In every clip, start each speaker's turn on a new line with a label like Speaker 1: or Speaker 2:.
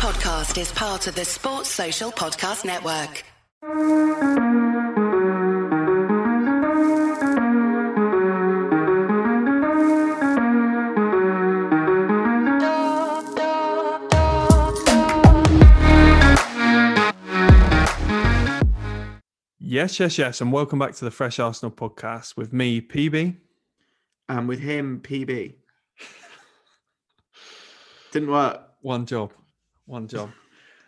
Speaker 1: podcast is part of the Sports Social Podcast Network.
Speaker 2: Yes, yes, yes. And welcome back to the Fresh Arsenal podcast with me, PB.
Speaker 3: and with him PB. Didn't work.
Speaker 2: One job. One job.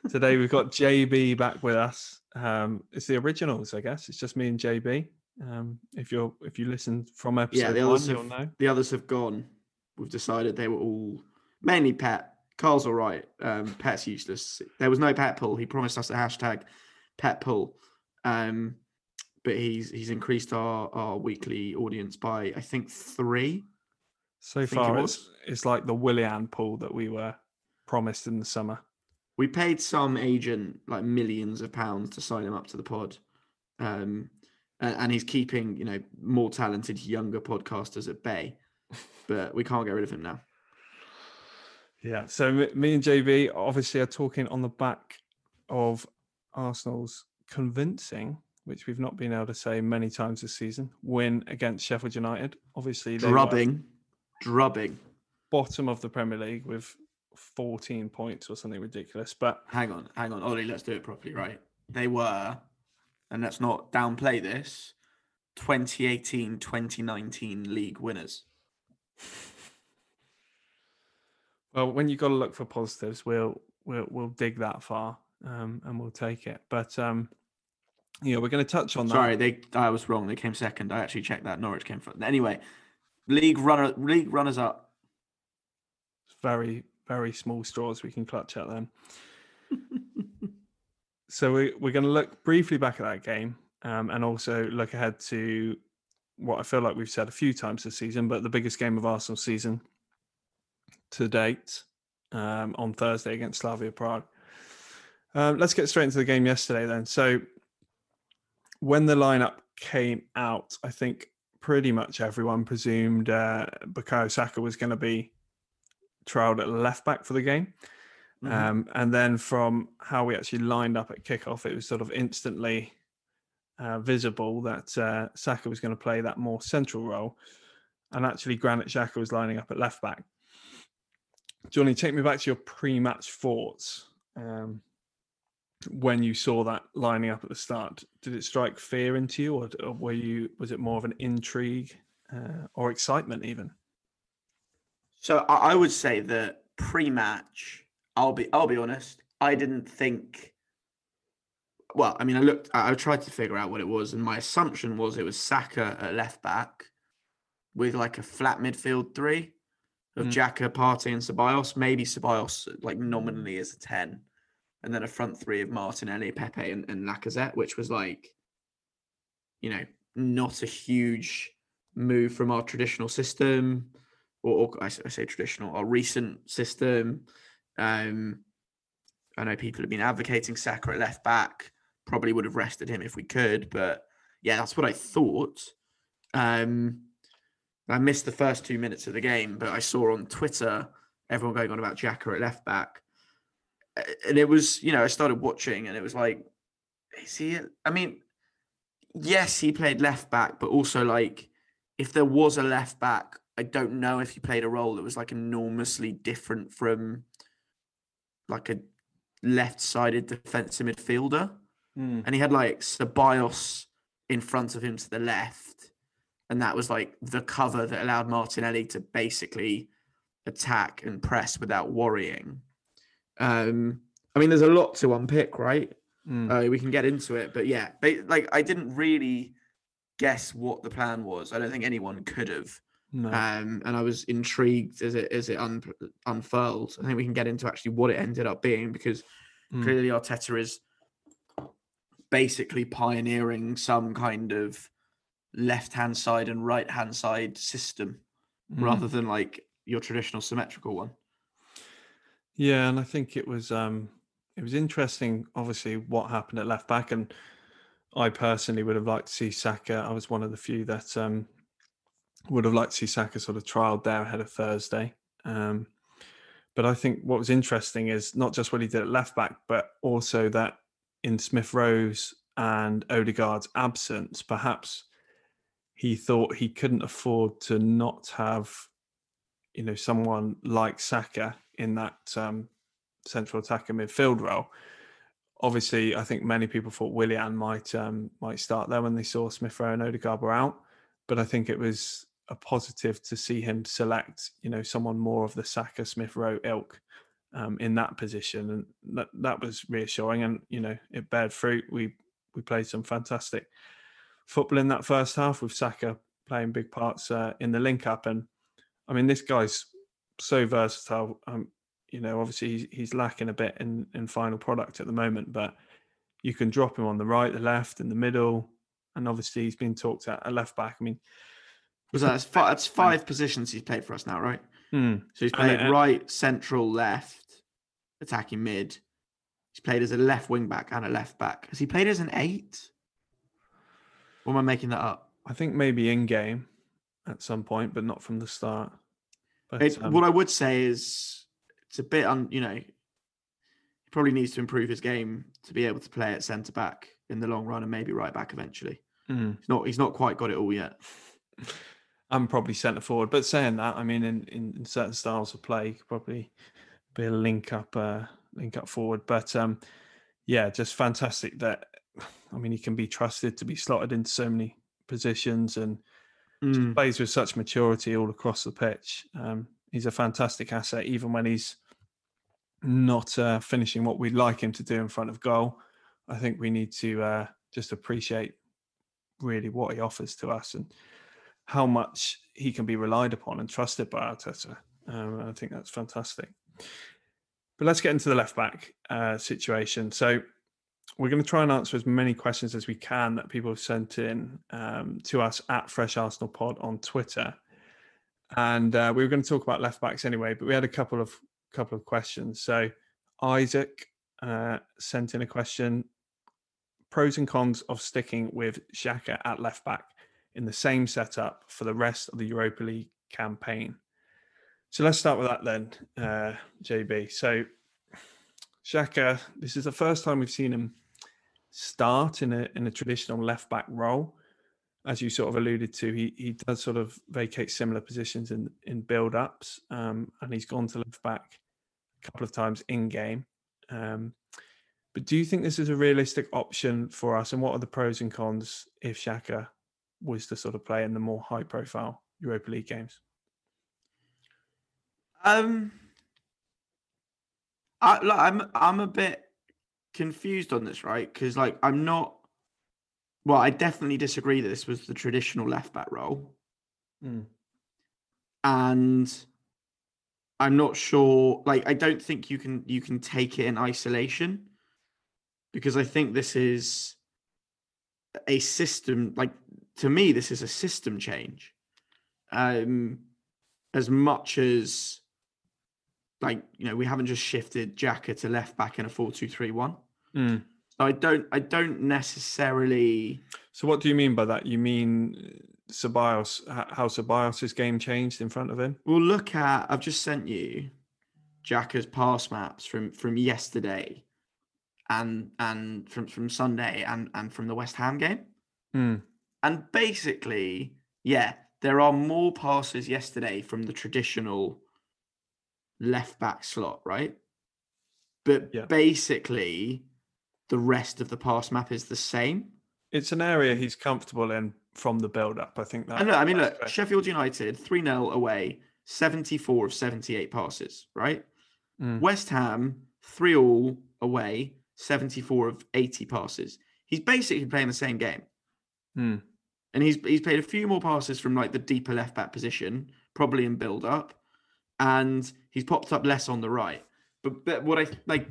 Speaker 2: Today we've got JB back with us. Um, it's the originals, I guess. It's just me and JB. Um, if you're if you listen from episode
Speaker 3: Yeah, the
Speaker 2: one,
Speaker 3: others
Speaker 2: you'll
Speaker 3: have
Speaker 2: know.
Speaker 3: the others have gone. We've decided they were all mainly Pat. Carl's all right. Um, Pet's useless. There was no Pet pull. He promised us a hashtag Pet pull. Um, but he's he's increased our our weekly audience by I think three.
Speaker 2: So
Speaker 3: think it
Speaker 2: far,
Speaker 3: was.
Speaker 2: it's it's like the Willian pool that we were promised in the summer.
Speaker 3: We paid some agent like millions of pounds to sign him up to the pod. Um, and, and he's keeping, you know, more talented younger podcasters at bay. But we can't get rid of him now.
Speaker 2: Yeah. So me and JB obviously are talking on the back of Arsenal's convincing, which we've not been able to say many times this season, win against Sheffield United. Obviously,
Speaker 3: Drubbing. Drubbing.
Speaker 2: bottom of the Premier League with 14 points or something ridiculous. But
Speaker 3: Hang on, hang on. Ollie, let's do it properly, right? They were, and let's not downplay this, 2018 2019 league winners.
Speaker 2: well, when you've got to look for positives, we'll we'll we'll dig that far um, and we'll take it. But um, yeah, we're going to touch on that.
Speaker 3: Sorry, they I was wrong. They came second. I actually checked that. Norwich came first. Anyway, league runner league runners up.
Speaker 2: very very small straws we can clutch at them. so we, we're going to look briefly back at that game um, and also look ahead to what I feel like we've said a few times this season, but the biggest game of Arsenal season to date um, on Thursday against Slavia Prague. Um, let's get straight into the game yesterday then. So when the lineup came out, I think pretty much everyone presumed uh, Bukayo Saka was going to be trialed at left back for the game.
Speaker 3: Mhm.
Speaker 2: Um, and then from how we actually lined up at kickoff, it was sort of instantly uh, visible that uh, Saka was going to play that more central role. And actually, Granit Xhaka was lining up at left back. Johnny, take me back to your pre match thoughts. Um, when you saw that lining up at the start, did it strike fear into you, or, or were you was it more of an intrigue uh, or excitement even?
Speaker 3: So I, I would say that pre-match, I'll be I'll be honest, I didn't think. Well, I mean, I looked. I, I tried to figure out what it was, and my assumption was it was Saka at left back, with like a flat midfield three of
Speaker 2: Mm.
Speaker 3: Xhaka, Partey, and Ceballos. Maybe Ceballos like nominally as a ten, and then a front three of Martinelli, Pepe, and, and Lacazette, which was like, you know, not a huge move from our traditional system or, or I, say traditional or recent system. Um, I know people have been advocating Saka at left back. Probably would have rested him if we could, but yeah, that's what I thought. Um, I missed the first two minutes of the game, but I saw on Twitter everyone going on about Xhaka at left back, and it was you know I started watching and it was like, is he? I mean, yes, he played left back, but also like if there was a left back, I don't know if he played a role that was like enormously different from like a left-sided defensive midfielder. And he had like Ceballos in front of him to the left. And that was like the cover that allowed Martinelli to basically attack and press without worrying. Um, I mean, there's a lot to unpick, right?
Speaker 2: Mm.
Speaker 3: Uh, we can get into it, but yeah, ba- like I didn't really guess what the plan was. I don't think anyone could have,
Speaker 2: no.
Speaker 3: um, and I was intrigued as it as it un- unfurled. I think we can get into actually what it ended up being because
Speaker 2: Mm.
Speaker 3: clearly Arteta is basically pioneering some kind of left hand side and right hand side system
Speaker 2: Mm.
Speaker 3: rather than like your traditional symmetrical one.
Speaker 2: Yeah, and I think it was um it was interesting obviously what happened at left back and I personally would have liked to see Saka. I was one of the few that um would have liked to see Saka sort of trialed there ahead of Thursday. Um But I think what was interesting is not just what he did at left back, but also that in Smith Rowe's and Odegaard's absence, perhaps he thought he couldn't afford to not have, you know, someone like Saka in that um, central attacker midfield role. Obviously, I think many people thought Willian might um, might start there when they saw Smith Rowe and Odegaard were out, but I think it was a positive to see him select, you know, someone more of the Saka Smith Rowe ilk um, in that position, and that that was reassuring. And you know, it bared fruit. We we played some fantastic football in that first half with Saka playing big parts uh, in the link up. And I mean, this guy's so versatile. Um, you know, obviously he's, he's lacking a bit in, in final product at the moment, but you can drop him on the right, the left, in the middle. And obviously he's been talked at a left back. I mean,
Speaker 3: was that that's five, that's five positions he's played for us now, right?
Speaker 2: hmm.
Speaker 3: So he's played
Speaker 2: And- and-
Speaker 3: right, central, left, attacking mid. He's played as a left wing back and a left back. Has he played as an eight? Or am I making that up?
Speaker 2: I think maybe in game at some point, but not from the start. But
Speaker 3: It,
Speaker 2: um,
Speaker 3: what I would say is it's a bit un, you know, he probably needs to improve his game to be able to play at centre back in the long run and maybe right back eventually.
Speaker 2: mm.
Speaker 3: He's not he's not quite got it all yet.
Speaker 2: I'm probably centre forward. But saying that, I mean, in, in, in certain styles of play, you could probably be a link up, uh, link up forward. But um, yeah, just fantastic that I mean he can be trusted to be slotted into so many positions and
Speaker 3: Mm.
Speaker 2: plays with such maturity all across the pitch. Um, he's a fantastic asset, even when he's not uh, finishing what we'd like him to do in front of goal. I think we need to uh, just appreciate really what he offers to us and how much he can be relied upon and trusted by Arteta. Um, I think that's fantastic. But let's get into the left back uh, situation. So we're going to try and answer as many questions as we can that people have sent in um, to us at Fresh Arsenal Pod on Twitter. And uh, we were going to talk about left backs anyway, but we had a couple of couple of questions. So Isaac uh, sent in a question: pros and cons of sticking with Xhaka at left back in the same setup for the rest of the Europa League campaign. So let's start with that then, uh, JB. So Xhaka, this is the first time we've seen him start in a in a traditional left back role. As you sort of alluded to, he he does sort of vacate similar positions in in build ups, um, and he's gone to left back a couple of times in game. Um, but do you think this is a realistic option for us? And what are the pros and cons if Xhaka was to sort of play in the more high profile Europa League games?
Speaker 3: Um, I, like, I'm I'm a bit confused on this, right? Because like I'm not. Well, I definitely disagree that this was the traditional left back role,
Speaker 2: Mm.
Speaker 3: and I'm not sure. Like, I don't think you can you can take it in isolation, because I think this is a system. Like to me, this is a system change. Um, as much as like you know we haven't just shifted Xhaka to left back in a four two three one.
Speaker 2: Mm.
Speaker 3: So I don't I don't necessarily
Speaker 2: So what do you mean by that? You mean uh, Ceballos, how Ceballos' game changed in front of him?
Speaker 3: We'll look at. I've just sent you Xhaka's pass maps from from yesterday, and and from from Sunday and and from the West Ham game.
Speaker 2: Mm.
Speaker 3: And basically, yeah, there are more passes yesterday from the traditional left back slot, right? But
Speaker 2: Yeah.
Speaker 3: basically, the rest of the pass map is the same.
Speaker 2: It's an area he's comfortable in from the build up. I think that.
Speaker 3: I know. I mean, look,
Speaker 2: fair.
Speaker 3: Sheffield United 3 0 away, 74 of 78 passes, right?
Speaker 2: Mm.
Speaker 3: West Ham 3 all away, 74 of 80 passes. He's basically playing the same game.
Speaker 2: Mm.
Speaker 3: And he's he's played a few more passes from like the deeper left back position, probably in build up, and he's popped up less on the right. But but what I like,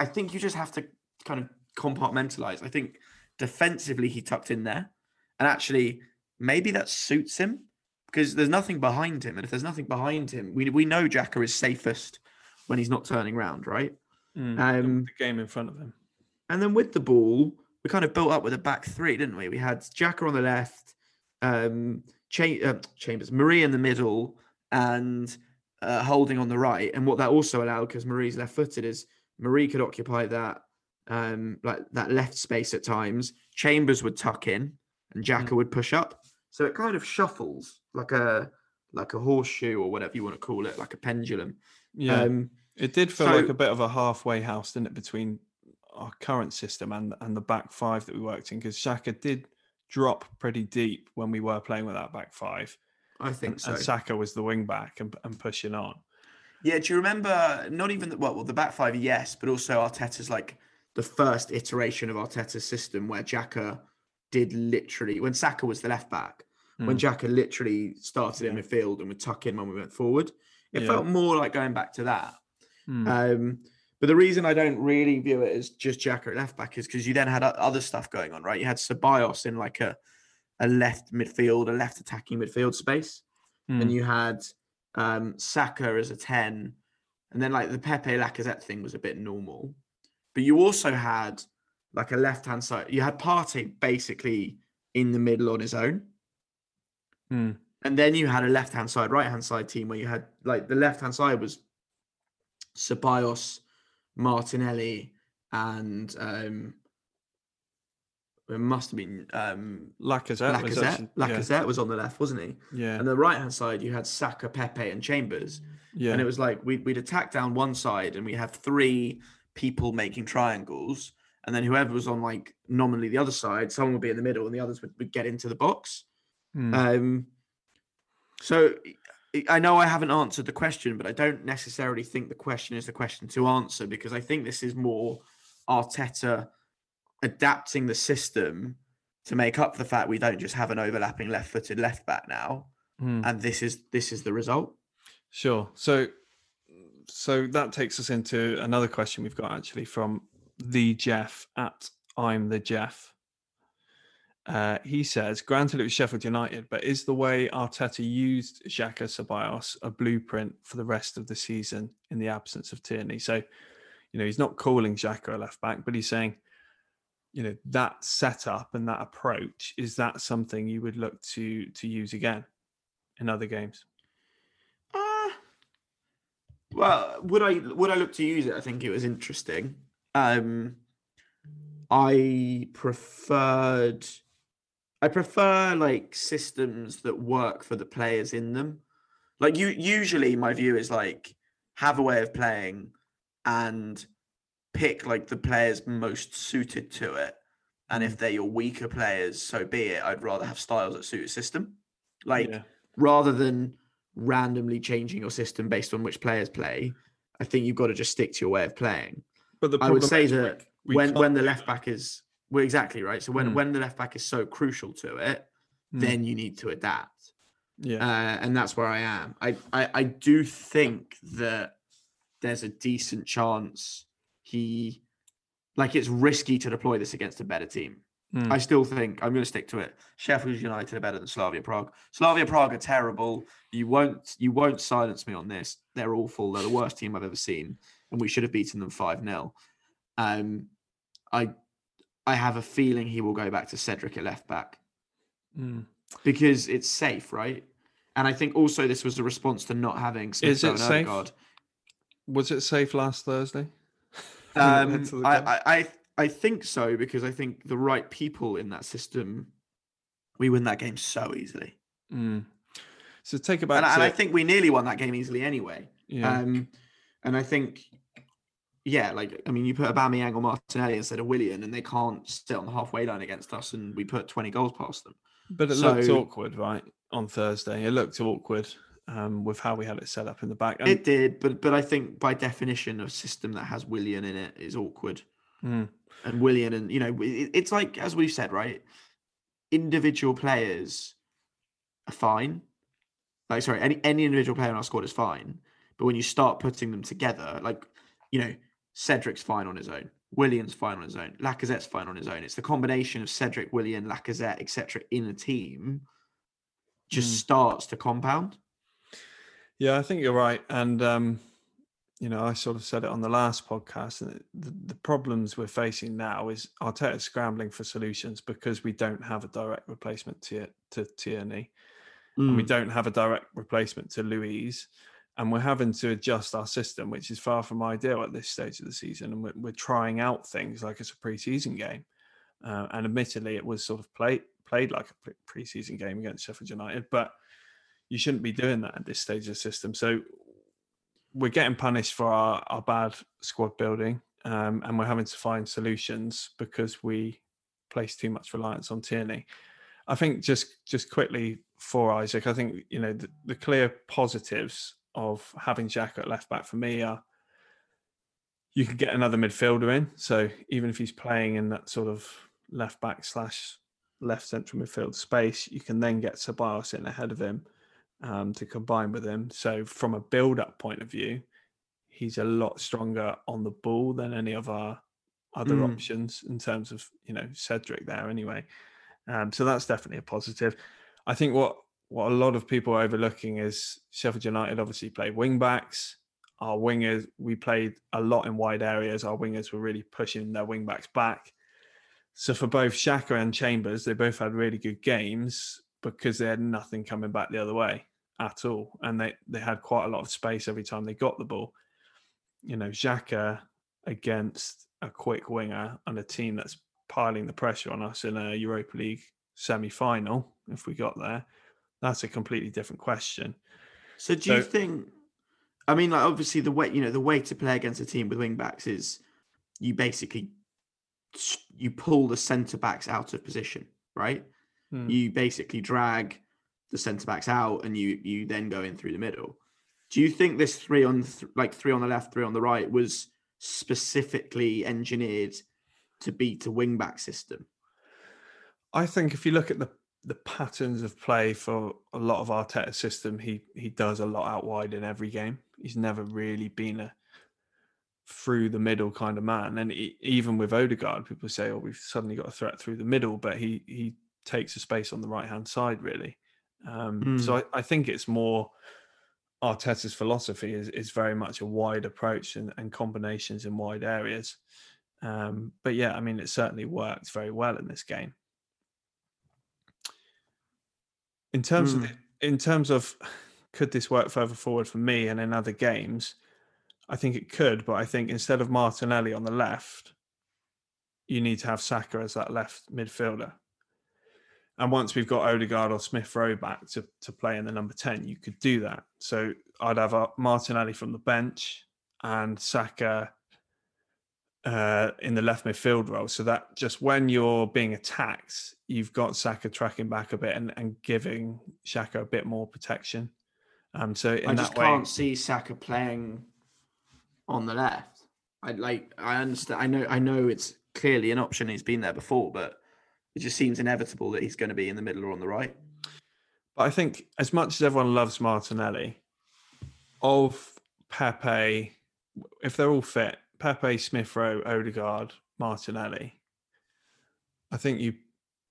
Speaker 3: I think you just have to kind of compartmentalize. I think defensively he tucked in there, and actually maybe that suits him because there's nothing behind him, and if there's nothing behind him, we we know Xhaka is safest when he's not turning round, right?
Speaker 2: Mm.
Speaker 3: Um,
Speaker 2: the game in front of him.
Speaker 3: And then with the ball, we kind of built up with a back three, didn't we? We had Xhaka on the left, um, uh, Chambers, Mari in the middle, and uh, Holding on the right, and what that also allowed because Mari's left-footed is Mari could occupy that um like that left space at times. Chambers would tuck in, and Xhaka would push up. So it kind of shuffles like a like a horseshoe or whatever you want to call it, like a pendulum.
Speaker 2: Yeah,
Speaker 3: Um,
Speaker 2: it did feel like a bit of a halfway house, didn't it, between our current system and and the back five that we worked in? Because Xhaka did drop pretty deep when we were playing with that back five,
Speaker 3: I think
Speaker 2: and,
Speaker 3: so.
Speaker 2: and Saka was the wing back and, and pushing on.
Speaker 3: Yeah, do you remember not even the, well, well the back five, yes, but also Arteta's like the first iteration of Arteta's system where Xhaka did literally when Saka was the left back, when
Speaker 2: Mm.
Speaker 3: Xhaka literally started in
Speaker 2: Yeah.
Speaker 3: midfield and would tuck in when we went forward. It
Speaker 2: Yeah.
Speaker 3: felt more like going back to that.
Speaker 2: Mm.
Speaker 3: Um, but the reason I don't really view it as just Xhaka at left back is because you then had other stuff going on, right? You had Ceballos in like a a left midfield, a left attacking midfield space and
Speaker 2: Mm.
Speaker 3: you had um, Saka as a 10, and then like the Pepe Lacazette thing was a bit normal. But you also had like a left hand side, you had Partey basically in the middle on his own.
Speaker 2: Mm.
Speaker 3: And then you had a left hand side, right hand side team where you had like the left hand side was Ceballos, Martinelli, and um, it must have been um,
Speaker 2: Lacazette, was
Speaker 3: Lacazette.
Speaker 2: actually- yeah,
Speaker 3: Lacazette was on the left, wasn't he?
Speaker 2: yeah,
Speaker 3: And the right hand side, you had Saka, Pepe, and Chambers.
Speaker 2: yeah,
Speaker 3: And it was like we'd, we'd attack down one side and we have three people making triangles. And then whoever was on like nominally the other side, someone would be in the middle and the others would, would get into the box.
Speaker 2: Mm.
Speaker 3: Um, so I- know I haven't answered the question, but I don't necessarily think the question is the question to answer because I think this is more Arteta adapting the system to make up for the fact we don't just have an overlapping left-footed left back now,
Speaker 2: Mm.
Speaker 3: and this is this is the result.
Speaker 2: Sure. So, so that takes us into another question we've got actually from the Jeff at I'm the Jeff. Uh, he says, granted it was Sheffield United, but is the way Arteta used Xhaka Ceballos a blueprint for the rest of the season in the absence of Tierney? So, you know, he's not calling Xhaka a left back, but he's saying, you know, that setup and that approach is that something you would look to to use again in other games?
Speaker 3: Uh, well, would I would I look to use it? I think it was interesting. Um, I preferred, I prefer like systems that work for the players in them. Like you, usually my view is like have a way of playing, and pick like the players most suited to it. And if mm. they're your weaker players, so be it. I'd rather have styles that suit a system. Like
Speaker 2: Yeah.
Speaker 3: rather than randomly changing your system based on which players play, I think you've got to just stick to your way of playing.
Speaker 2: But the
Speaker 3: I would say
Speaker 2: is
Speaker 3: that
Speaker 2: we
Speaker 3: when when the left back is well exactly right. So when
Speaker 2: Mm.
Speaker 3: when the left back is so crucial to it,
Speaker 2: Mm.
Speaker 3: then you need to adapt.
Speaker 2: yeah,
Speaker 3: Uh, and that's where I am. I, I I do think that there's a decent chance he like it's risky to deploy this against a better team.
Speaker 2: Mm.
Speaker 3: I still think I'm going to stick to it. Sheffield United are better than Slavia Prague. Slavia Prague are terrible. You won't you won't silence me on this. They're awful. They're the worst team I've ever seen, and we should have beaten them five 0 Um, I I have a feeling he will go back to Cedric at left back
Speaker 2: Mm.
Speaker 3: because it's safe, right? And I think also this was a response to not having Smith
Speaker 2: Is it safe?
Speaker 3: Odegaard.
Speaker 2: Was it safe last Thursday? When it led
Speaker 3: Um, I. I, I think so because I think the right people in that system, we win that game so easily.
Speaker 2: Mm. So take back
Speaker 3: And, and I think we nearly won that game easily anyway.
Speaker 2: yeah,
Speaker 3: Um, and I think, yeah, like I mean, you put Aubameyang or Martinelli instead of Willian, and they can't sit on the halfway line against us, and we put twenty goals past them.
Speaker 2: but it looked awkward, right? On Thursday, it looked awkward um, with how we had it set up in the back. And,
Speaker 3: it did, but but I think by definition, a system that has Willian in it is awkward.
Speaker 2: Mm.
Speaker 3: and Willian, and you know, it, it's like as we've said, right? Individual players are fine. Like, sorry, any any individual player in our squad is fine, but when you start putting them together, like, you know, Cedric's fine on his own, Willian's fine on his own, Lacazette's fine on his own. It's the combination of Cedric, Willian, Lacazette, etc., in a team just
Speaker 2: Mm.
Speaker 3: starts to compound.
Speaker 2: Yeah, I think you're right. And, um, you know, I sort of said it on the last podcast. And the, the problems we're facing now is Arteta scrambling for solutions because we don't have a direct replacement to, to Tierney. and we
Speaker 3: Mm.
Speaker 2: don't have a direct replacement to Luiz. And we're having to adjust our system, which is far from ideal at this stage of the season. And we're, we're trying out things like it's a preseason game, uh, and admittedly, it was sort of played played like a preseason game against Sheffield United, but you shouldn't be doing that at this stage of the system. So we're getting punished for our, our bad squad building, um, and we're having to find solutions because we place too much reliance on Tierney. I think just just quickly for Isaac, I think you know the, the clear positives of having Xhaka at left back for me are you could get another midfielder in. So even if he's playing in that sort of left back slash left central midfield space, you can then get Ceballos in ahead of him um, to combine with him. So from a build up point of view, he's a lot stronger on the ball than any of our other mm. options in terms of you know Cedric there anyway. Um, so that's definitely a positive. I think what what a lot of people are overlooking is Sheffield United obviously play wing backs. Our wingers, we played a lot in wide areas. Our wingers were really pushing their wing backs back. So for both Xhaka and Chambers, they both had really good games because they had nothing coming back the other way at all. And they, they had quite a lot of space every time they got the ball. You know, Xhaka against a quick winger and a team that's piling the pressure on us in a Europa League semi final, if we got there, that's a completely different question.
Speaker 3: So do so, you think I mean like obviously the way you know the way to play against a team with wing backs is you basically you pull the centre backs out of position, right? Hmm. You basically drag the centre backs out and you you then go in through the middle. Do you think this three on th- like three on the left, three on the right was specifically engineered to beat a wing back system?
Speaker 2: I think if you look at the the patterns of play for a lot of Arteta's system, he he does a lot out wide in every game. He's never really been a through the middle kind of man. And he, even with Odegaard, people say, "Oh, we've suddenly got a threat through the middle," but he he takes a space on the right hand side really. Um, mm. So I, I, think it's more Arteta's philosophy is is very much a wide approach and, and combinations in wide areas. Um, but yeah, I mean, it certainly worked very well in this game. In terms mm. of hmm. in terms of could this work further forward for me and in other games, I think it could, but I think instead of Martinelli on the left, you need to have Saka as that left midfielder. And once we've got Odegaard or Smith Rowe back to, to play in the number 10, you could do that. So I'd have Martinelli from the bench and Saka uh, in the left midfield role, so that just when you're being attacked, you've got Saka tracking back a bit and, and giving Xhaka a bit more protection. Um, so
Speaker 3: I just way, can't see Saka playing on the left. I like. I understand. I know. I know it's clearly an option. He's been there before, but it just seems inevitable that he's going to be in the middle or on the right.
Speaker 2: But I think as much as everyone loves Martinelli, of Pepe, if they're all fit, Pepe, Smith Rowe, Odegaard, Martinelli. I think you,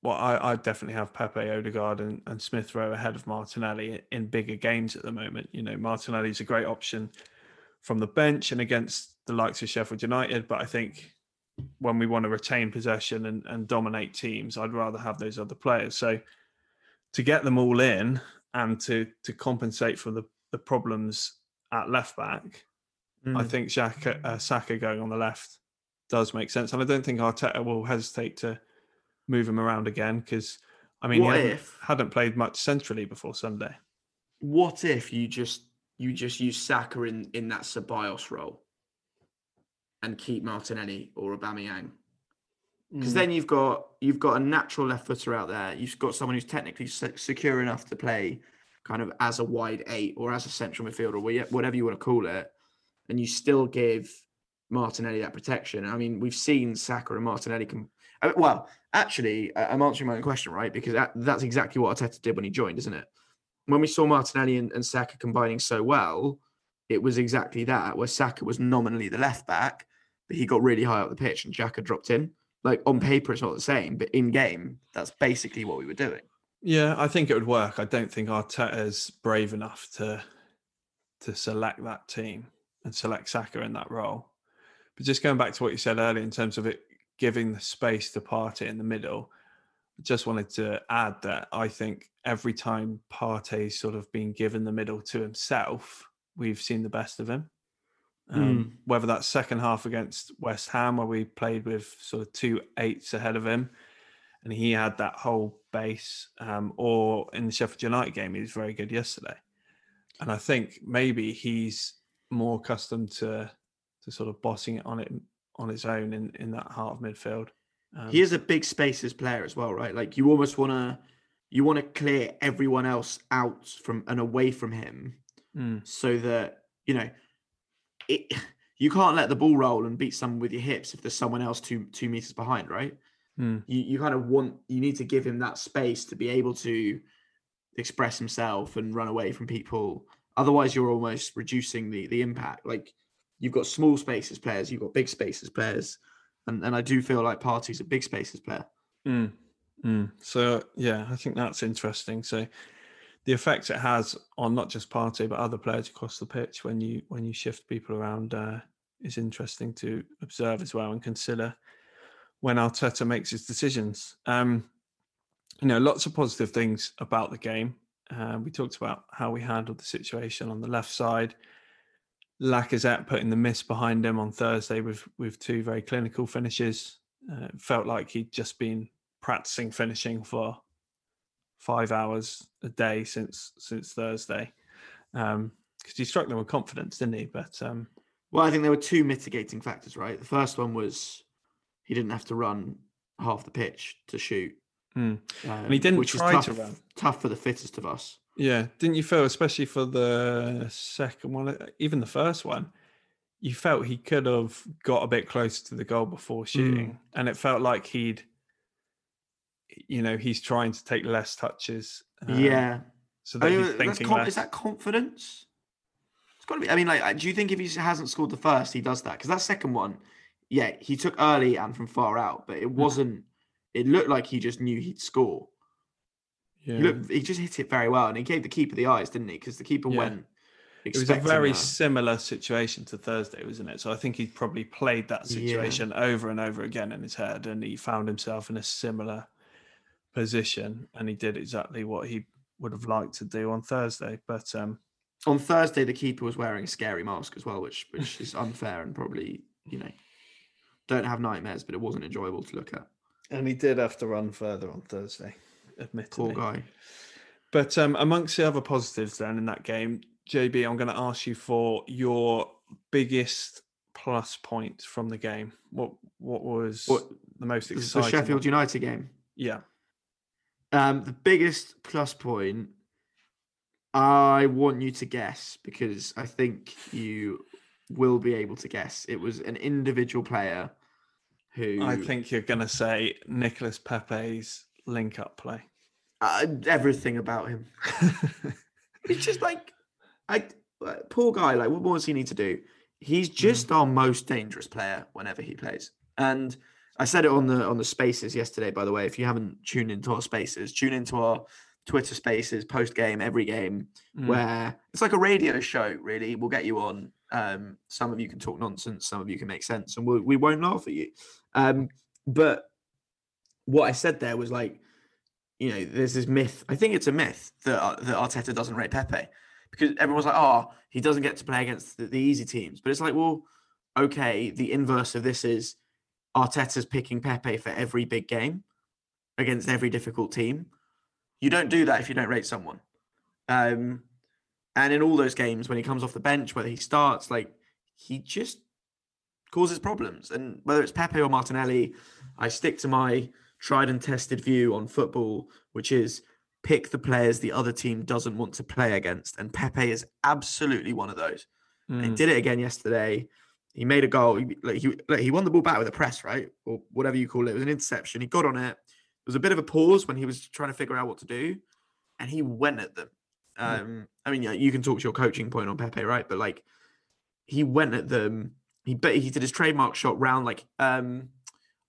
Speaker 2: well, I, I definitely have Pepe, Odegaard, and, and Smith Rowe ahead of Martinelli in bigger games at the moment. You know, Martinelli is a great option from the bench and against the likes of Sheffield United, but I think when we want to retain possession and, and dominate teams, I'd rather have those other players. So to get them all in and to to compensate for the, the problems at left back, Mm. I think Xhaka, uh, Saka going on the left does make sense, and I don't think Arteta will hesitate to move him around again because I mean what he hadn't, if, hadn't played much centrally before Sunday.
Speaker 3: What if you just you just use Saka in in that Ceballos role and keep Martinelli or Aubameyang? Because mm. then you've got you've got a natural left footer out there. You've got someone who's technically secure enough to play kind of as a wide eight or as a central midfielder, whatever you want to call it and you still give Martinelli that protection. I mean, we've seen Saka and Martinelli. Com- uh, well, actually, I'm answering my own question, right? Because that, that's exactly what Arteta did when he joined, isn't it? When we saw Martinelli and, and Saka combining so well, it was exactly that, where Saka was nominally the left back, but he got really high up the pitch and Xhaka dropped in. Like on paper, it's not the same, but in game, that's basically what we were doing.
Speaker 2: Yeah, I think it would work. I don't think Arteta's brave enough to to select that team and select Saka in that role. But just going back to what you said earlier in terms of it giving the space to Partey in the middle, I just wanted to add that I think every time Partey's sort of been given the middle to himself, we've seen the best of him. Um, Whether that's second half against West Ham, where we played with sort of two eights ahead of him, and he had that whole base, um, or in the Sheffield United game, he was very good yesterday. And I think maybe he's more accustomed to to sort of bossing it on it on his own in, in that heart of midfield. Um,
Speaker 3: he is a big spaces player as well, right? Like you almost want to you want to clear everyone else out from and away from him,
Speaker 2: mm,
Speaker 3: so that you know it. You can't let the ball roll and beat someone with your hips if there's someone else two two meters behind, right?
Speaker 2: mm,
Speaker 3: You you kind of want you need to give him that space to be able to express himself and run away from people. Otherwise, you're almost reducing the the impact. Like you've got small spaces players, you've got big spaces players, and and I do feel like Partey's a big spaces player.
Speaker 2: mm, mm. So yeah, I think that's interesting. So the effect it has on not just Partey but other players across the pitch when you when you shift people around uh, is interesting to observe as well and consider when Arteta makes his decisions. Um, you know, lots of positive things about the game. Uh, we talked about how we handled the situation on the left side. Lacazette putting the miss behind him on Thursday with with two very clinical finishes. Uh, felt like he'd just been practicing finishing for five hours a day since since Thursday. Um, because he struck them with confidence, didn't he? But um,
Speaker 3: Well, I think there were two mitigating factors, right? The first one was he didn't have to run half the pitch to shoot,
Speaker 2: mm.
Speaker 3: um,
Speaker 2: and he didn't
Speaker 3: which is
Speaker 2: try
Speaker 3: tough,
Speaker 2: to run.
Speaker 3: tough for the fittest of us.
Speaker 2: Yeah, didn't you feel, especially for the second one, uh, even the first one, you felt he could have got a bit closer to the goal before shooting, and it felt like he'd, you know, he's trying to take less touches. um,
Speaker 3: yeah,
Speaker 2: so
Speaker 3: I
Speaker 2: that
Speaker 3: mean,
Speaker 2: he's thinking
Speaker 3: con-
Speaker 2: less.
Speaker 3: is that confidence? It's got to be. I mean, like, uh, do you think if he hasn't scored the first, he does that? Because that second one, yeah, he took early and from far out, but it wasn't. It looked like he just knew he'd score.
Speaker 2: yeah.
Speaker 3: He, looked, he just hit it very well, and he gave the keeper the eyes, didn't he? Because the keeper
Speaker 2: Yeah.
Speaker 3: went.
Speaker 2: It was a very
Speaker 3: a-
Speaker 2: similar situation to Thursday, wasn't it? So I think he probably played that
Speaker 3: Yeah.
Speaker 2: situation over and over again in his head, and he found himself in a similar position, and he did exactly what he would have liked to do on Thursday. But um,
Speaker 3: on Thursday, the keeper was wearing a scary mask as well, which which is unfair and probably you know don't have nightmares, but it wasn't enjoyable to look at.
Speaker 2: And he did have to run further on Thursday, admittedly.
Speaker 3: Poor guy.
Speaker 2: But um, amongst the other positives, then in that game, JB, I'm going to ask you for your biggest plus point from the game. What what was
Speaker 3: What-
Speaker 2: the most exciting?
Speaker 3: the Sheffield? United game.
Speaker 2: Yeah.
Speaker 3: Um, the biggest plus point. I want you to guess because I think you will be able to guess. It was an individual player who
Speaker 2: I think you're going to say Nicolas Pepe's link up play.
Speaker 3: uh, everything about him. It's just like I poor guy. Like, what more does he need to do? He's just our most dangerous player whenever he plays. And I said it on the on the Spaces yesterday. By the way, if you haven't tuned into our Spaces, tune into our Twitter Spaces post game every game,
Speaker 2: Mm.
Speaker 3: where it's like a radio show. Really, we'll get you on. Um, some of you can talk nonsense, some of you can make sense, and we'll, we won't laugh at you. Um, but what I said there was like you know, there's this myth. I think it's a myth that uh, that Arteta doesn't rate Pepe because everyone's like, oh, he doesn't get to play against the, the easy teams. But it's like, well, okay, the inverse of this is Arteta's picking Pepe for every big game against every difficult team. You don't do that if you don't rate someone. Um, and in all those games, when he comes off the bench, whether he starts, like he just causes problems. And whether it's Pepe or Martinelli, I stick to my tried and tested view on football, which is pick the players the other team doesn't want to play against. And Pepe is absolutely one of those. And he
Speaker 2: Mm.
Speaker 3: did it again yesterday. He made a goal. He, like, he, like, he won the ball back with a press, right? Or whatever you call it. It was an interception. He got on it. There was a bit of a pause when he was trying to figure out what to do. And he went at them. Um, I mean, yeah, you can talk to your coaching point on Pepe, right? But like, he went at them. He but he did his trademark shot round like um,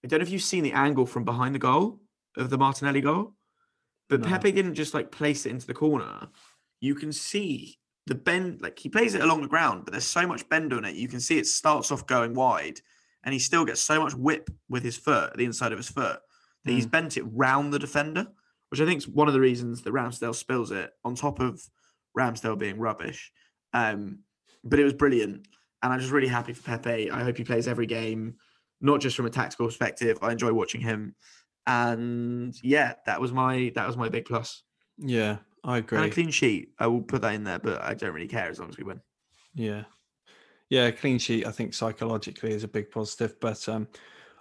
Speaker 3: I don't know if you've seen the angle from behind the goal of the Martinelli goal, but
Speaker 2: No.
Speaker 3: Pepe didn't just like place it into the corner. You can see the bend, like he plays it along the ground, but there's so much bend on it. You can see it starts off going wide, and he still gets so much whip with his foot, the inside of his foot, that he's bent it round the defender, which I think is one of the reasons that Ramsdale spills it on top of Ramsdale being rubbish. Um, but it was brilliant, and I'm just really happy for Pepe. I hope he plays every game, not just from a tactical perspective. I enjoy watching him, and yeah, that was my that was my big plus.
Speaker 2: Yeah, I agree.
Speaker 3: And a clean sheet. I will put that in there, but I don't really care as long as we win.
Speaker 2: Yeah. Yeah, clean sheet, I think psychologically is a big positive. But um,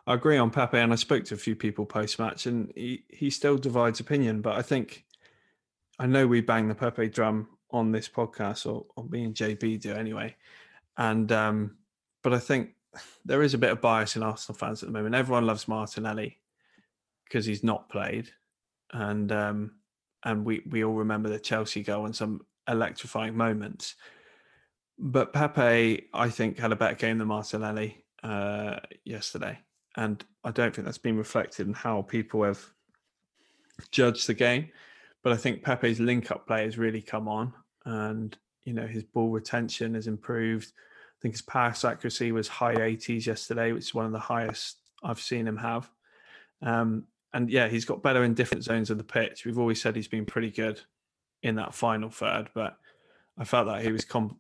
Speaker 2: I agree on Pepe, and I spoke to a few people post match, and he, he still divides opinion. But I think I know we bang the Pepe drum on this podcast, or, or me and JB do anyway. And um, but I think there is a bit of bias in Arsenal fans at the moment. Everyone loves Martinelli because he's not played, and um, and we we all remember the Chelsea goal and some electrifying moments. But Pepe, I think, had a better game than Martinelli uh, yesterday, and I don't think that's been reflected in how people have judged the game. But I think Pepe's link-up play has really come on, and you know his ball retention has improved. I think his pass accuracy was high 80s yesterday, which is one of the highest I've seen him have. Um, and yeah, he's got better in different zones of the pitch. We've always said he's been pretty good in that final third, but I felt that he was com-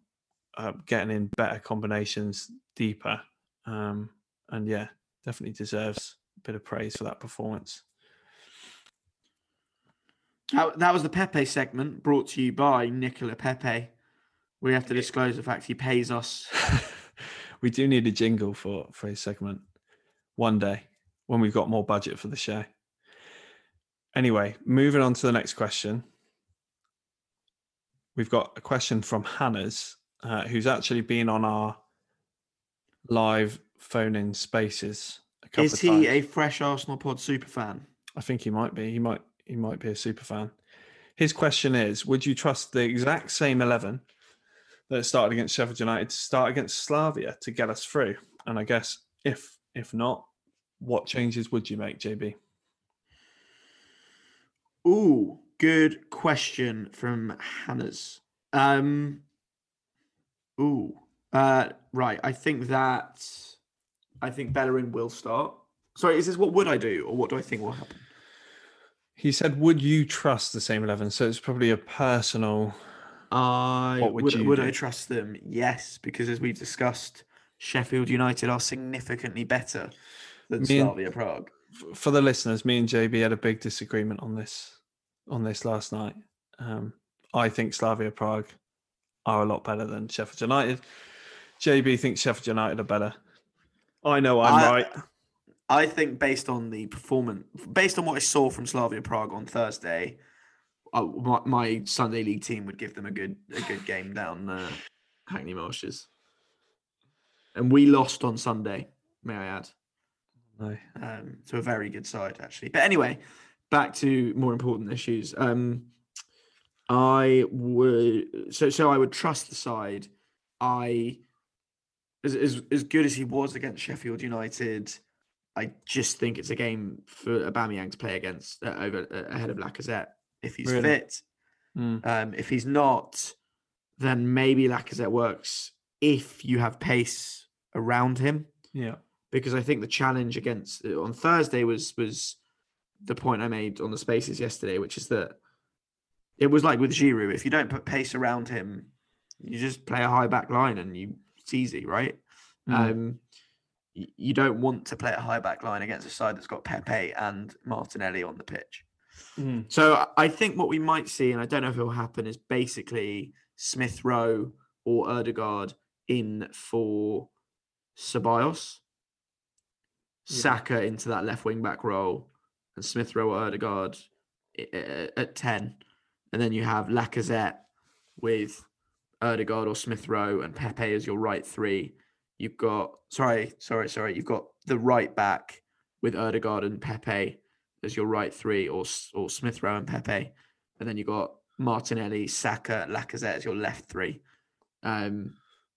Speaker 2: uh, getting in better combinations deeper. Um, and yeah, definitely deserves a bit of praise for that performance.
Speaker 3: That, was the Pepe segment brought to you by Nicola Pepe. We have to disclose the fact he pays us.
Speaker 2: we do need a jingle for for his segment one day when we've got more budget for the show. Anyway, moving on to the next question. We've got a question from Hannah's uh, who's actually been on our live phone in spaces.
Speaker 3: Is he times. a fresh Arsenal pod super fan?
Speaker 2: I think he might be. He might. He might be a super fan. His question is: Would you trust the exact same eleven that started against Sheffield United to start against Slavia to get us through? And I guess if if not, what changes would you make, JB?
Speaker 3: Ooh, good question from Hannah's. Um, Ooh, uh, right. I think that I think Bellerin will start. Sorry, is this what would I do, or what do I think will happen?
Speaker 2: He said, "Would you trust the same eleven?" So it's probably a personal.
Speaker 3: I what would, would, would I trust them? Yes, because as we've discussed, Sheffield United are significantly better than me Slavia and, Prague.
Speaker 2: For the listeners, me and JB had a big disagreement on this on this last night. Um, I think Slavia Prague are a lot better than Sheffield United. JB thinks Sheffield United are better. I know I'm I, right.
Speaker 3: I think based on the performance, based on what I saw from Slavia Prague on Thursday, I, my, my, Sunday League team would give them a good a good game down uh, Hackney Marshes. And we lost on Sunday, may I add.
Speaker 2: No.
Speaker 3: Um, to a very good side, actually. But anyway, back to more important issues. Um, I would so so I would trust the side. I as as as good as he was against Sheffield United, I just think it's a game for Aubameyang to play against uh, over uh, ahead of Lacazette if he's really? fit. Mm. Um, if he's not, then maybe Lacazette works if you have pace around him.
Speaker 2: Yeah,
Speaker 3: because I think the challenge against uh, on Thursday was was the point I made on the spaces yesterday, which is that it was like with Giroud. If you don't put pace around him, you just play a high back line and you it's easy, right? Mm. Um, you don't want to play a high back line against a side that's got Pepe and Martinelli on the pitch. Mm. So I think what we might see, and I don't know if it will happen, is basically Smith Rowe or Odegaard in for Ceballos, yeah. Saka into that left wing back role, and Smith Rowe or Odegaard at 10 and then you have Lacazette with Odegaard or Smith Rowe and Pepe as your right three. You've got sorry, sorry, sorry. You've got the right back with Odegaard and Pepe as your right three, or or Smith Rowe and Pepe, and then you've got Martinelli, Saka, Lacazette as your left three. Um,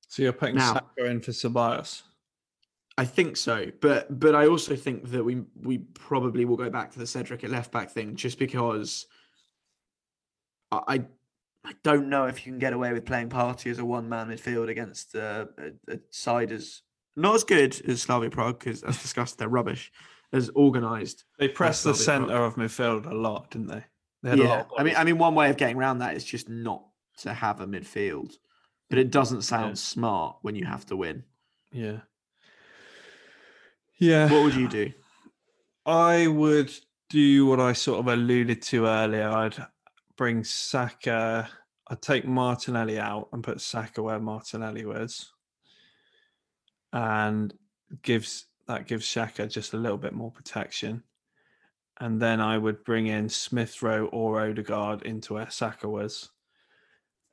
Speaker 2: so you're putting now, Saka in for Ceballos.
Speaker 3: I think so, but but I also think that we we probably will go back to the Cedric at left back thing just because I I don't know if you can get away with playing Partey as a one man midfield against uh, a, a side as not as good as Slavia Prague because as discussed they're rubbish as organised.
Speaker 2: They pressed the centre of midfield a lot, didn't they?
Speaker 3: they yeah, I mean, I mean, one way of getting around that is just not to have a midfield. but it doesn't sound
Speaker 2: Yeah.
Speaker 3: smart when you have to win.
Speaker 2: Yeah. Yeah.
Speaker 3: What would you do?
Speaker 2: I would do what I sort of alluded to earlier. I'd bring Saka. I'd take Martinelli out and put Saka where Martinelli was, and gives that gives Xhaka just a little bit more protection. And then I would bring in Smith Rowe or Odegaard into where Saka was,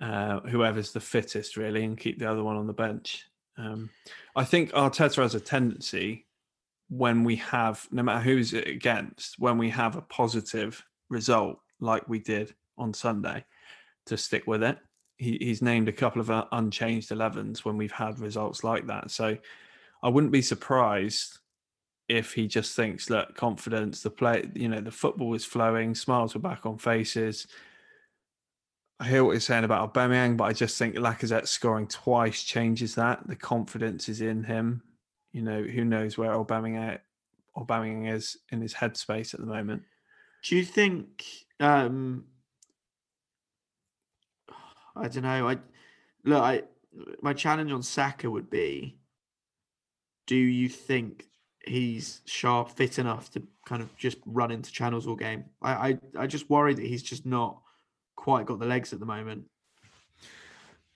Speaker 2: uh, whoever's the fittest really, and keep the other one on the bench. Um, I think Arteta has a tendency when we have, no matter who's against, when we have a positive result like we did on Sunday, to stick with it. He, he's named a couple of uh, unchanged 11s when we've had results like that. So I wouldn't be surprised if he just thinks that confidence, the play, you know, the football is flowing, smiles are back on faces. I hear what you're saying about Aubameyang, but I just think Lacazette scoring twice changes that. The confidence is in him. You know, who knows where Aubameyang, Aubameyang is in his headspace at the moment.
Speaker 3: Do you think? Um, I don't know. I look. I my challenge on Saka would be: Do you think he's sharp, fit enough to kind of just run into channels all game? I I, I just worry that he's just not quite got the legs at the moment.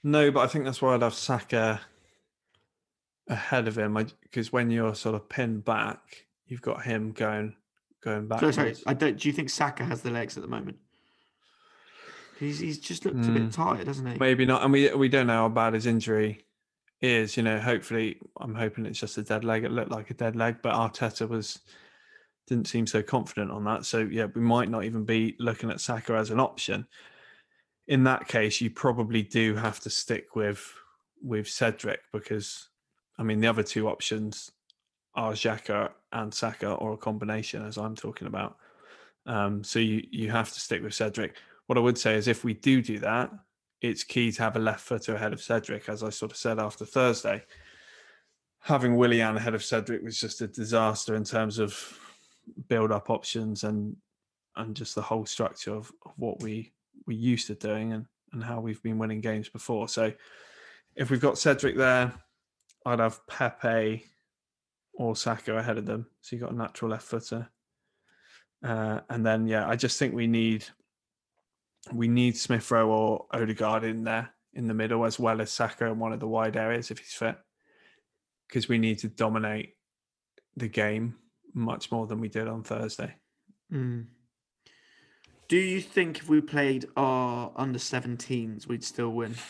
Speaker 2: No, but I think that's why I'd have Saka ahead of him. Because when you're sort of pinned back, you've got him going going back.
Speaker 3: So, sorry, I don't. Do you think Saka has the legs at the moment? He's he's just looked a bit
Speaker 2: Mm.
Speaker 3: tired, hasn't he?
Speaker 2: Maybe not, and we we don't know how bad his injury is. You know, hopefully, I'm hoping it's just a dead leg. It looked like a dead leg, but Arteta was didn't seem so confident on that. So yeah, we might not even be looking at Saka as an option. In that case, you probably do have to stick with with Cedric because, I mean, the other two options are Xhaka and Saka, or a combination, as I'm talking about. Um, so you you have to stick with Cedric. What I would say is, if we do do that, it's key to have a left footer ahead of Cedric, as I sort of said after Thursday. Having Willian ahead of Cedric was just a disaster in terms of build up options and and just the whole structure of, of what we we used to doing and and how we've been winning games before. So if we've got Cedric there, I'd have Pepe or Saka ahead of them. So you've got a natural left footer. Uh, and then yeah, I just think we need we need Smith Rowe or Odegaard in there in the middle as well as Saka in one of the wide areas if he's fit. Because we need to dominate the game much more than we did on Thursday.
Speaker 3: Mm. Do you think if we played our under 17s, we'd still win?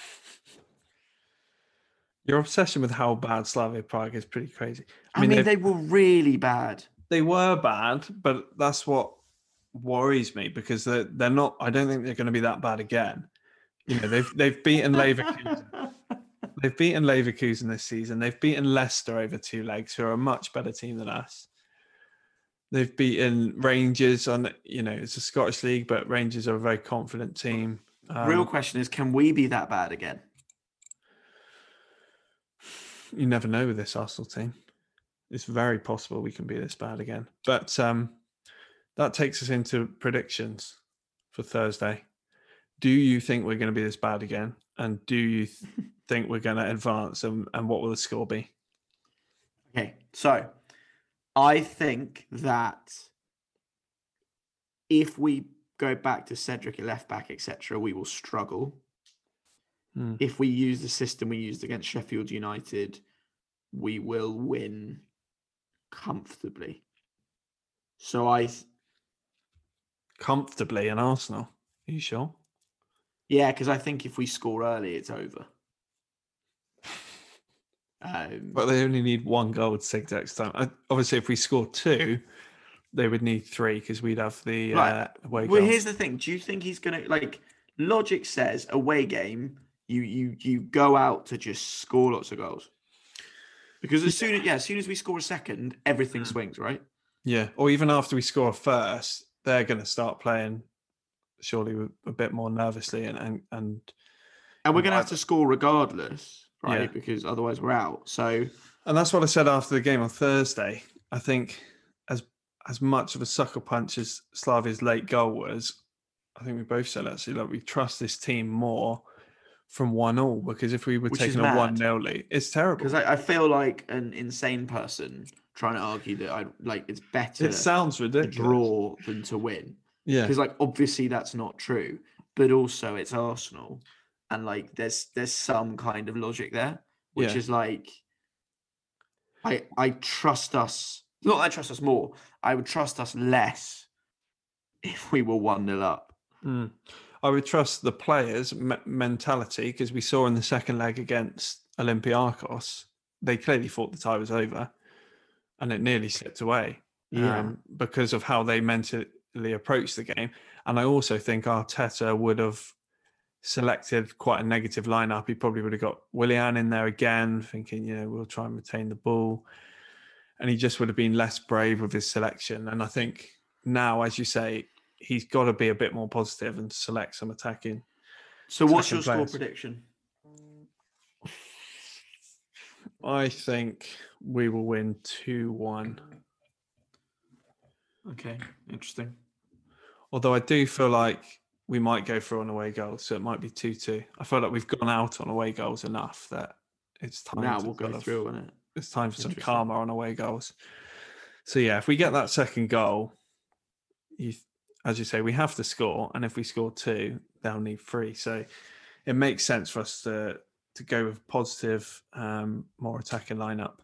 Speaker 2: Your obsession with how bad Slavia Prague is pretty crazy.
Speaker 3: I mean,
Speaker 2: they've-
Speaker 3: they were really bad.
Speaker 2: they were bad, but that's what worries me because they're they're not. I don't think they're going to be that bad again. You know, they've they've beaten Leverkusen. they've beaten Leverkusen this season. They've beaten Leicester over two legs, who are a much better team than us. They've beaten Rangers on. You know, it's a Scottish league, but Rangers are a very confident team.
Speaker 3: Real
Speaker 2: Um,
Speaker 3: question is, can we be that bad again?
Speaker 2: you never know with this Arsenal team. It's very possible we can be this bad again. But um, that takes us into predictions for Thursday. Do you think we're going to be this bad again? And do you th- think we're going to advance? And, and what will the score be?
Speaker 3: Okay, so I think that if we go back to Cedric at left back, etc., we will struggle.
Speaker 2: Hmm.
Speaker 3: If we use the system we used against Sheffield United, we will win comfortably. So I,
Speaker 2: Comfortably in Arsenal. Are you sure?
Speaker 3: yeah, because I think if we score early, it's over. Um,
Speaker 2: But they only need one goal to take the extra time. Uh, Obviously, if we score two, they would need three because we'd have the
Speaker 3: Right.
Speaker 2: uh, away
Speaker 3: Well,
Speaker 2: goal.
Speaker 3: here's the thing. Do you think he's gonna like? Logic says away game, you you you go out to just score lots of goals. Because as soon as yeah, as soon as we score a second, everything swings, right?
Speaker 2: Yeah, or even after we score first, they're going to start playing surely a bit more nervously and and, and
Speaker 3: And we're gonna have to score regardless, right?
Speaker 2: Yeah.
Speaker 3: Because otherwise we're out. So
Speaker 2: and that's what I said after the game on Thursday. I think as as much of a sucker punch as Slavia's late goal was, I think we both said actually like we trust this team more from one all because if we were
Speaker 3: Which
Speaker 2: taking a one nil lead, it's terrible.
Speaker 3: Because I, I feel like an insane person trying to argue that I like it's better
Speaker 2: It sounds
Speaker 3: to
Speaker 2: ridiculous.
Speaker 3: draw than to win.
Speaker 2: Yeah,
Speaker 3: Because like obviously that's not true, but also it's Arsenal, and like there's there's some kind of logic there, which
Speaker 2: Yeah.
Speaker 3: is like I I trust us. Not that I trust us more. I would trust us less if we were one 0 up.
Speaker 2: Mm. I would trust the players' me- mentality because we saw in the second leg against Olympiacos, they clearly thought the tie was over, and it nearly slipped away um, because of how they mentally approached the game. And I also think Arteta would have selected quite a negative lineup. He probably would have got Willian in there again, thinking, you know, we'll try and retain the ball. And he just would have been less brave with his selection. And I think now, as you say, he's got to be a bit more positive and select some attacking.
Speaker 3: So what's your
Speaker 2: Second
Speaker 3: score prediction?
Speaker 2: I think we will win 2 1.
Speaker 3: Okay, interesting.
Speaker 2: Although I do feel like we might go for on away goals, so it might be 2 2. I feel like we've gone out on away goals enough that it's time
Speaker 3: Now we'll go through on it.
Speaker 2: It's time for some karma on away goals. So yeah, if we get that second goal, you, as you say, we have to score, and if we score two, they'll need three. So it makes sense for us to to go with positive, um, more attacking lineup.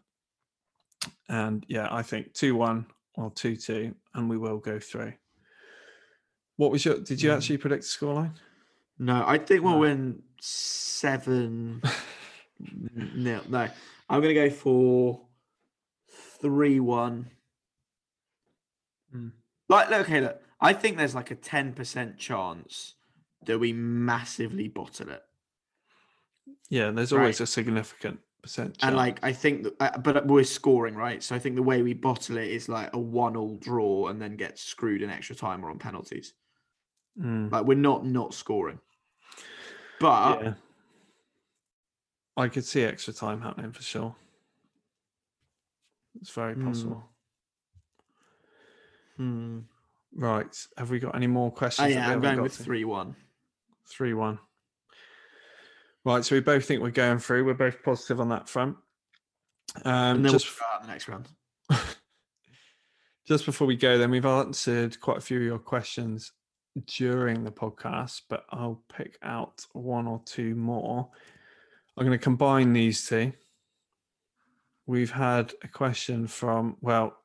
Speaker 2: And yeah, I think two one or two two, and we will go through. What was your? Did you
Speaker 3: Mm.
Speaker 2: actually predict the scoreline?
Speaker 3: No, I think we'll
Speaker 2: No.
Speaker 3: win seven nil. No, I'm gonna go for three one.
Speaker 2: Mm.
Speaker 3: Like, look, okay, look. I think there's like a ten percent chance that we massively bottle it,
Speaker 2: Yeah, there's
Speaker 3: Right.
Speaker 2: always a significant percent.
Speaker 3: and like I think, that, uh, but we're scoring right. So I think the way we bottle it is like a one-all draw, and then get screwed in extra time or on penalties.
Speaker 2: Mm.
Speaker 3: Like we're not not scoring, but
Speaker 2: yeah. I could see extra time happening for sure. It's very
Speaker 3: Hmm.
Speaker 2: possible.
Speaker 3: Hmm.
Speaker 2: Right. Have we got any more questions?
Speaker 3: Oh, yeah, I'm going with
Speaker 2: to?
Speaker 3: three one.
Speaker 2: Three one. Right. So we both think we're going through. We're both positive on that front. Um,
Speaker 3: and then
Speaker 2: just
Speaker 3: we'll go out in the next round.
Speaker 2: just before we go, then we've answered quite a few of your questions during the podcast, but I'll pick out one or two more. I'm going to combine these two. We've had a question from, well,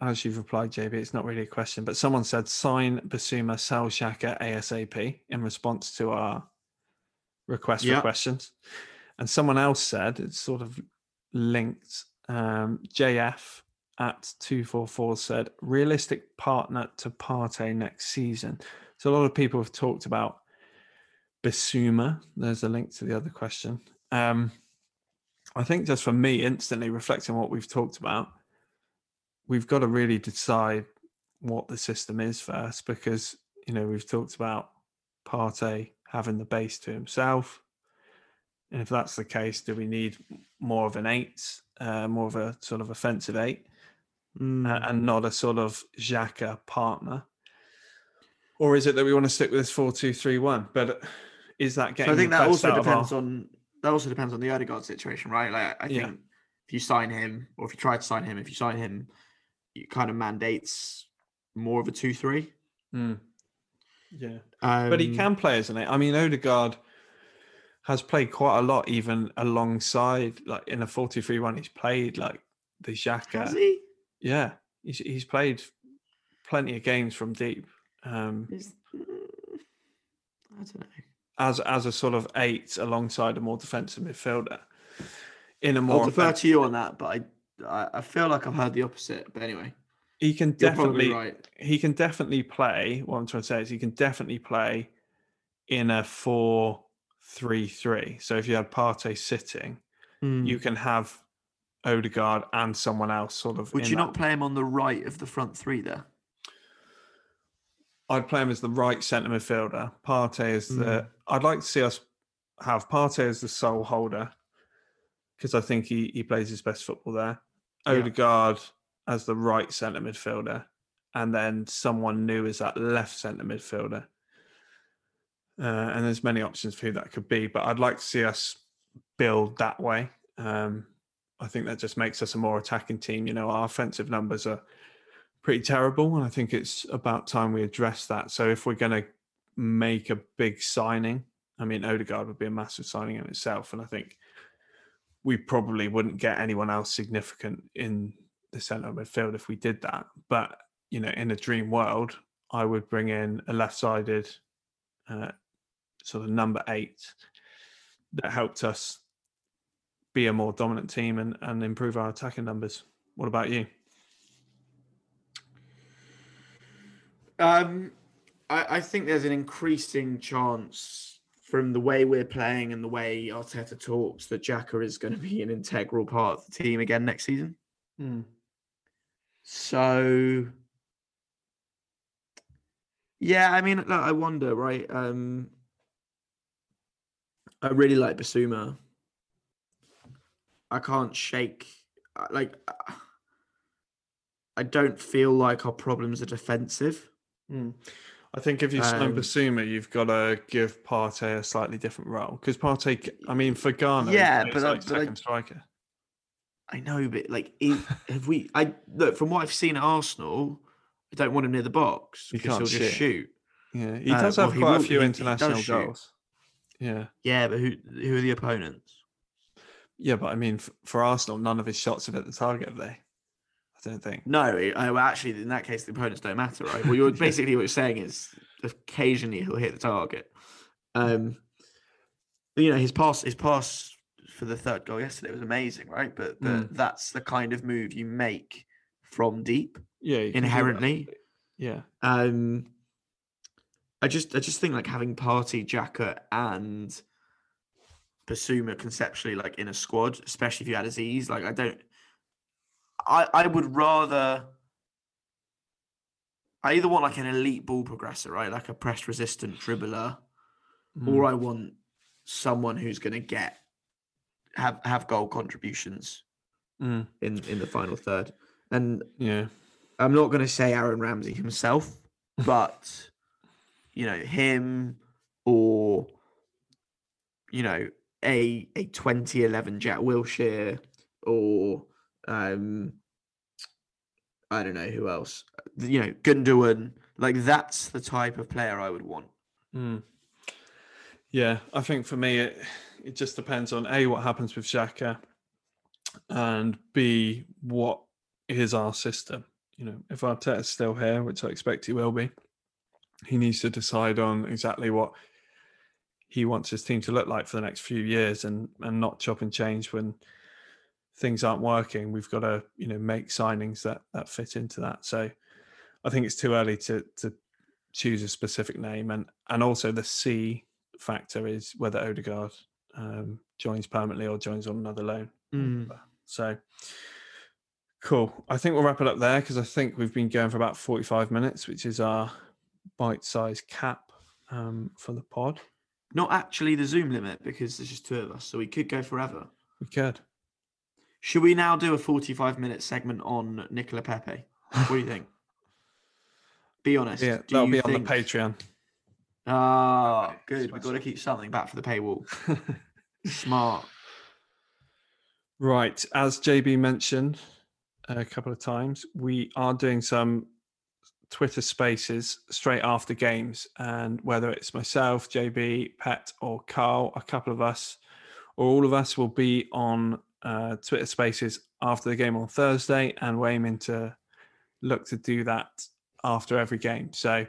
Speaker 2: as you've replied, JB, it's not really a question, but someone said sign Bissouma, sell Xhaka ASAP in response to our request
Speaker 3: Yeah.
Speaker 2: for questions. And someone else said, it's sort of linked, um, JF at 244 said, realistic partner to Partey next season. So a lot of people have talked about Bissouma. There's a link to the other question. Um, I think just for me, instantly reflecting what we've talked about, we've got to really decide what the system is first because, you know, we've talked about Partey having the base to himself. And if that's the case, do we need more of an eight, uh, more of a sort of offensive eight,
Speaker 3: Hmm.
Speaker 2: uh, and not a sort of Xhaka partner? Or is it that we want to stick with this four-two-three-one? But is that
Speaker 3: So
Speaker 2: getting?
Speaker 3: I think that also
Speaker 2: of our-
Speaker 3: depends on that also depends on the Odegaard situation, right? Like I think
Speaker 2: Yeah.
Speaker 3: if you sign him, or if you try to sign him, if you sign him, it kind of mandates more of a two-three.
Speaker 2: Mm. Yeah.
Speaker 3: Um,
Speaker 2: But he can play, isn't it? I mean, Odegaard has played quite a lot, even alongside, like in a 43 1, he's played like the Xhaka.
Speaker 3: Has he?
Speaker 2: Yeah. He's, he's played plenty of games from deep um,
Speaker 3: Is, mm, I don't know.
Speaker 2: as as a sort of eight alongside a more defensive midfielder in a more.
Speaker 3: I'll defer to you on that, but I, I I feel like I've heard the opposite. But anyway,
Speaker 2: he can
Speaker 3: you're
Speaker 2: definitely
Speaker 3: right.
Speaker 2: he can definitely play. What I'm trying to say is he can definitely play in a four three three. So if you had Partey sitting,
Speaker 3: Hmm.
Speaker 2: you can have Odegaard and someone else sort of.
Speaker 3: Would you
Speaker 2: that-
Speaker 3: not play him on the right of the front three there?
Speaker 2: I'd play him as the right centre midfielder. Partey is the.
Speaker 3: Mm.
Speaker 2: I'd like to see us have Partey as the sole holder because I think he he plays his best football there.
Speaker 3: Yeah.
Speaker 2: Odegaard as the right centre midfielder, and then someone new as that left centre midfielder. uh, and there's many options for who that could be. But I'd like to see us build that way. Um, I think that just makes us a more attacking team. You know, our offensive numbers are pretty terrible, and I think it's about time we address that. So if we're going to make a big signing, I mean, Odegaard would be a massive signing in itself, and I think we probably wouldn't get anyone else significant in the centre of midfield if we did that. But you know, in a dream world, I would bring in a left-sided uh, sort of number eight that helped us be a more dominant team and, and improve our attacking numbers. What about you?
Speaker 3: Um, I, I think there's an increasing chance from the way we're playing and the way Arteta talks that Xhaka is going to be an integral part of the team again next season.
Speaker 2: Hmm.
Speaker 3: So, yeah, I mean, look, I wonder, right? Um, I really like Bissouma. I can't shake, uh, like, uh, I don't feel like our problems are defensive.
Speaker 2: Hmm. I think if you sign
Speaker 3: Um,
Speaker 2: Bissouma, you've got to give Partey a slightly different role because Partey, I mean, for Ghana,
Speaker 3: Yeah, but I-
Speaker 2: like
Speaker 3: but I-
Speaker 2: second striker.
Speaker 3: I know, but like, if, have we? I look from what I've seen at Arsenal. I don't want him near the box because he'll just
Speaker 2: shoot.
Speaker 3: shoot.
Speaker 2: Yeah, he
Speaker 3: Uh,
Speaker 2: does
Speaker 3: well,
Speaker 2: have
Speaker 3: he
Speaker 2: quite
Speaker 3: will-
Speaker 2: a few
Speaker 3: he- he
Speaker 2: international
Speaker 3: shoot.
Speaker 2: goals. Yeah,
Speaker 3: Yeah, but who who are the opponents?
Speaker 2: yeah, but I mean, f- for Arsenal, none of his shots have hit the target, have they? I don't think.
Speaker 3: No, well, actually, in that case, the opponents don't matter, right? Well, you're
Speaker 2: Yeah.
Speaker 3: basically what you're saying is occasionally he'll hit the target. Um, you know, his pass, his pass for the third goal yesterday was amazing, right? But, but
Speaker 2: Mm.
Speaker 3: that's the kind of move you make from deep
Speaker 2: Yeah, you can do that.
Speaker 3: inherently.
Speaker 2: Yeah,
Speaker 3: Um, I just, I just think like having Partey, Xhaka, and Bissouma conceptually like in a squad, especially if you had Azeez, like I don't, I, I would rather. I either want like an elite ball progressor, right, like a press resistant dribbler, or
Speaker 2: Mm.
Speaker 3: I want someone who's going to get have have goal contributions
Speaker 2: Mm.
Speaker 3: in in the final third. And
Speaker 2: yeah,
Speaker 3: I'm not going to say Aaron Ramsey himself, but you know him or you know a a 2011 Jack Wilshere or um I don't know who else. You know Gundogan. Like that's the type of player I would want.
Speaker 2: Mm. Yeah, I think for me it it just depends on a what happens with Xhaka, and b what is our system. You know, if Arteta's still here, which I expect he will be, he needs to decide on exactly what he wants his team to look like for the next few years, and and not chop and change when things aren't working. We've got to you know make signings that that fit into that. So I think it's too early to to choose a specific name, and and also the C factor is whether Odegaard um, joins permanently or joins on another loan. So cool. I think we'll wrap it up there because I think we've been going for about 45 minutes, which is our bite sized cap um, for the pod.
Speaker 3: Not actually the Zoom limit because there's just two of us, so we could go forever.
Speaker 2: We could.
Speaker 3: Should we now do a 45 minute segment on Nicolas Pepe? What do you think? Be honest.
Speaker 2: Yeah, that'll be on the Patreon.
Speaker 3: Ah,
Speaker 2: Okay,
Speaker 3: good. We've got to keep something back for the paywall. Smart.
Speaker 2: Right. As JB mentioned a couple of times, we are doing some Twitter spaces straight after games. And whether it's myself, JB, Pet, or Carl, a couple of us, or all of us will be on uh, Twitter spaces after the game on Thursday. And we're aiming to look to do that after every game. So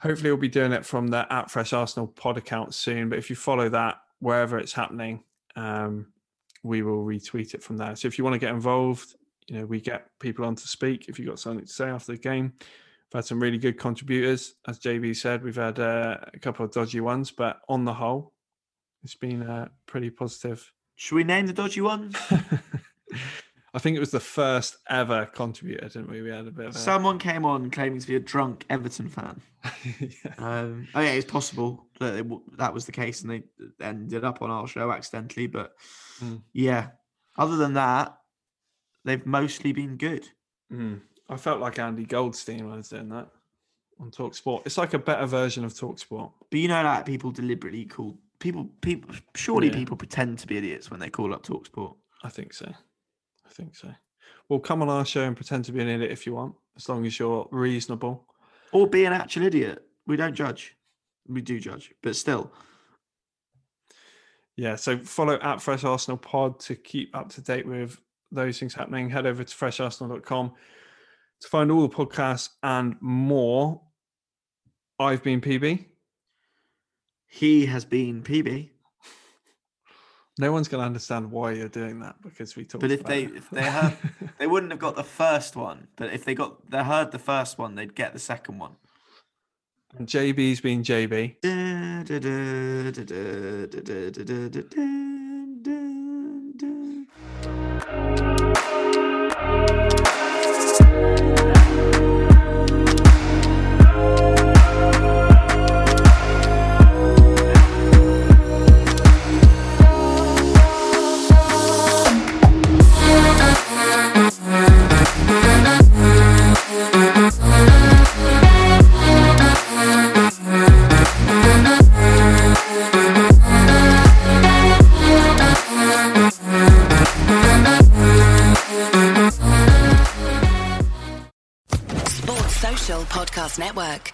Speaker 2: hopefully we'll be doing it from the at Fresh Arsenal pod account soon. But if you follow that wherever it's happening, um, we will retweet it from there. So if you want to get involved, you know, we get people on to speak. If you've got something to say after the game, we've had some really good contributors. As JB said, we've had uh, a couple of dodgy ones, but on the whole, it's been uh, pretty positive.
Speaker 3: Should we name the dodgy ones?
Speaker 2: I think it was the first ever contributor, didn't we? We had a bit of a...
Speaker 3: Someone came on claiming to be a drunk Everton fan.
Speaker 2: yeah.
Speaker 3: Um, oh yeah, it's possible that it, w- that was the case, and they ended up on our show accidentally. But
Speaker 2: Mm.
Speaker 3: yeah, other than that, they've mostly been good.
Speaker 2: Mm. I felt like Andy Goldstein when I was doing that. on Talk Sport. It's like a better version of Talk Sport.
Speaker 3: But you know, like people deliberately call people people. Surely
Speaker 2: Yeah.
Speaker 3: people pretend to be idiots when they call up Talksport.
Speaker 2: I think so. I think so. Well, come on our show and pretend to be an idiot if you want, as long as you're reasonable.
Speaker 3: or be an actual idiot. We don't judge. We do judge, but still.
Speaker 2: Yeah, so follow at Fresh Arsenal Pod to keep up to date with those things happening. Head over to fresharsenal.com to find all the podcasts and more. I've been PB.
Speaker 3: He has been PB.
Speaker 2: No one's going to understand why you're doing that because we talked.
Speaker 3: But if
Speaker 2: about
Speaker 3: they
Speaker 2: it.
Speaker 3: if they heard they wouldn't have got the first one. But if they got they heard the first one, they'd get the second one.
Speaker 2: and JB's been JB.
Speaker 1: Network.